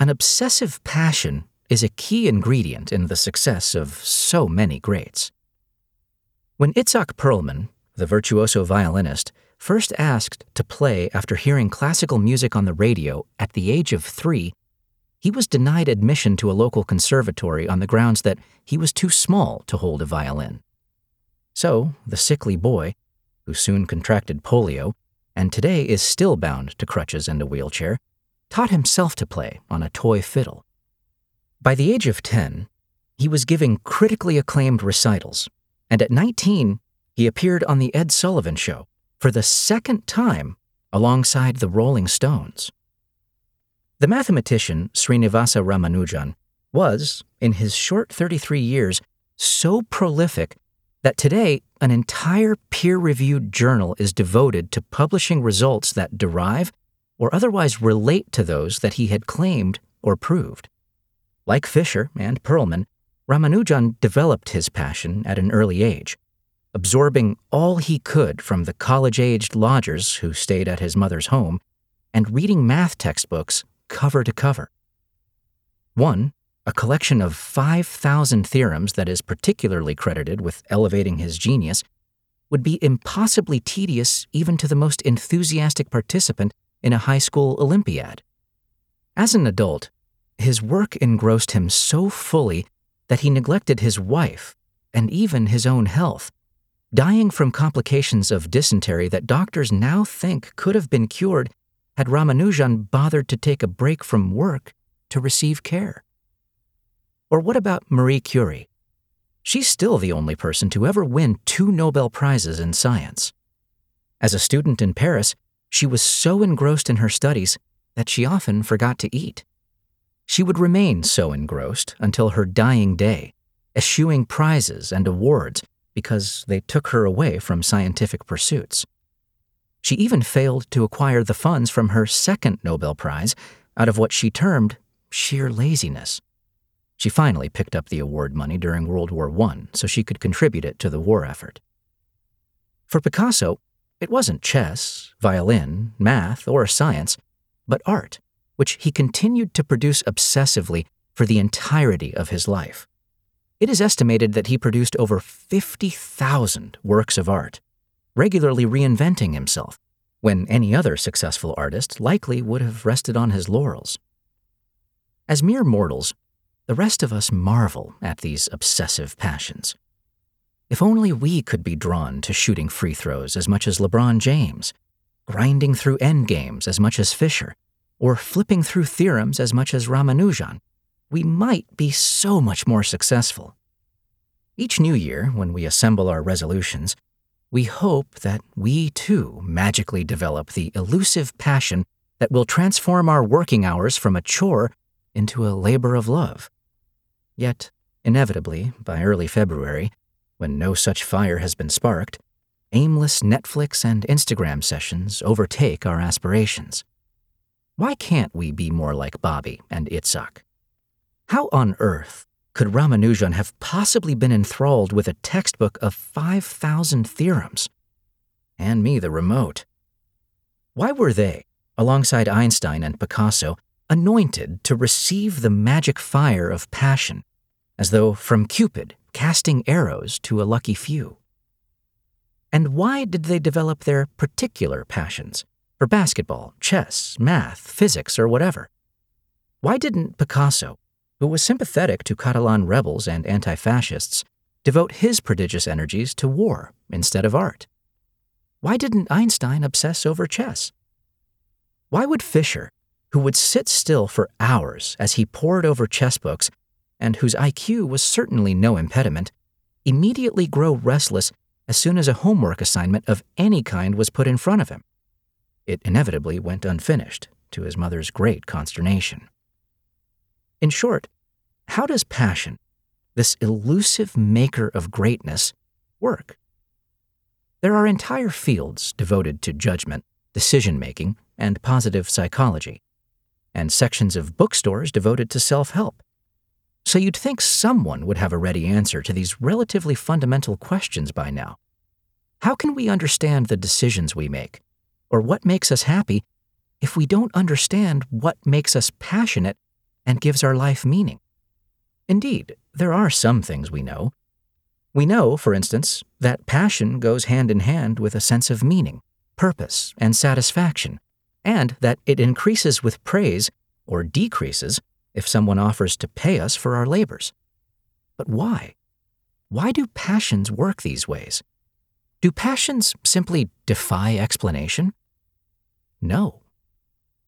An obsessive passion is a key ingredient in the success of so many greats. When Itzhak Perlman, the virtuoso violinist, first asked to play after hearing classical music on the radio at the age of three, he was denied admission to a local conservatory on the grounds that he was too small to hold a violin. So, the sickly boy, who soon contracted polio and today is still bound to crutches and a wheelchair, taught himself to play on a toy fiddle. By the age of 10, he was giving critically acclaimed recitals, and at 19, he appeared on The Ed Sullivan Show for the second time alongside the Rolling Stones. The mathematician Srinivasa Ramanujan was, in his short 33 years, so prolific that today an entire peer reviewed journal is devoted to publishing results that derive or otherwise relate to those that he had claimed or proved. Like Fischer and Perlman, Ramanujan developed his passion at an early age, absorbing all he could from the college aged lodgers who stayed at his mother's home and reading math textbooks cover to cover. One, a collection of 5,000 theorems that is particularly credited with elevating his genius, would be impossibly tedious even to the most enthusiastic participant in a high school Olympiad. As an adult, his work engrossed him so fully that he neglected his wife and even his own health, dying from complications of dysentery that doctors now think could have been cured had Ramanujan bothered to take a break from work to receive care? Or what about Marie Curie? She's still the only person to ever win two Nobel Prizes in science. As a student in Paris, she was so engrossed in her studies that she often forgot to eat. She would remain so engrossed until her dying day, eschewing prizes and awards because they took her away from scientific pursuits. She even failed to acquire the funds from her second Nobel Prize out of what she termed sheer laziness. She finally picked up the award money during World War I so she could contribute it to the war effort. For Picasso, it wasn't chess, violin, math, or science, but art, which he continued to produce obsessively for the entirety of his life. It is estimated that he produced over 50,000 works of art regularly reinventing himself, when any other successful artist likely would have rested on his laurels. As mere mortals, the rest of us marvel at these obsessive passions. If only we could be drawn to shooting free throws as much as LeBron James, grinding through endgames as much as Fischer, or flipping through theorems as much as Ramanujan, we might be so much more successful. Each new year, when we assemble our resolutions, we hope that we too magically develop the elusive passion that will transform our working hours from a chore into a labor of love. Yet, inevitably, by early February, when no such fire has been sparked, aimless Netflix and Instagram sessions overtake our aspirations. Why can't we be more like Bobby and Itzhak? How on earth could Ramanujan have possibly been enthralled with a textbook of 5,000 theorems? And me the remote. Why were they, alongside Einstein and Picasso, anointed to receive the magic fire of passion, as though from Cupid casting arrows to a lucky few? And why did they develop their particular passions for basketball, chess, math, physics, or whatever? Why didn't Picasso, who was sympathetic to Catalan rebels and anti fascists, devote his prodigious energies to war instead of art? Why didn't Einstein obsess over chess? Why would Fischer, who would sit still for hours as he pored over chess books and whose IQ was certainly no impediment, immediately grow restless as soon as a homework assignment of any kind was put in front of him? It inevitably went unfinished, to his mother's great consternation. In short, how does passion, this elusive maker of greatness, work? There are entire fields devoted to judgment, decision making, and positive psychology, and sections of bookstores devoted to self help. So you'd think someone would have a ready answer to these relatively fundamental questions by now. How can we understand the decisions we make, or what makes us happy, if we don't understand what makes us passionate and gives our life meaning. Indeed, there are some things we know. We know, for instance, that passion goes hand in hand with a sense of meaning, purpose, and satisfaction, and that it increases with praise or decreases if someone offers to pay us for our labors. But why? Why do passions work these ways? Do passions simply defy explanation? No.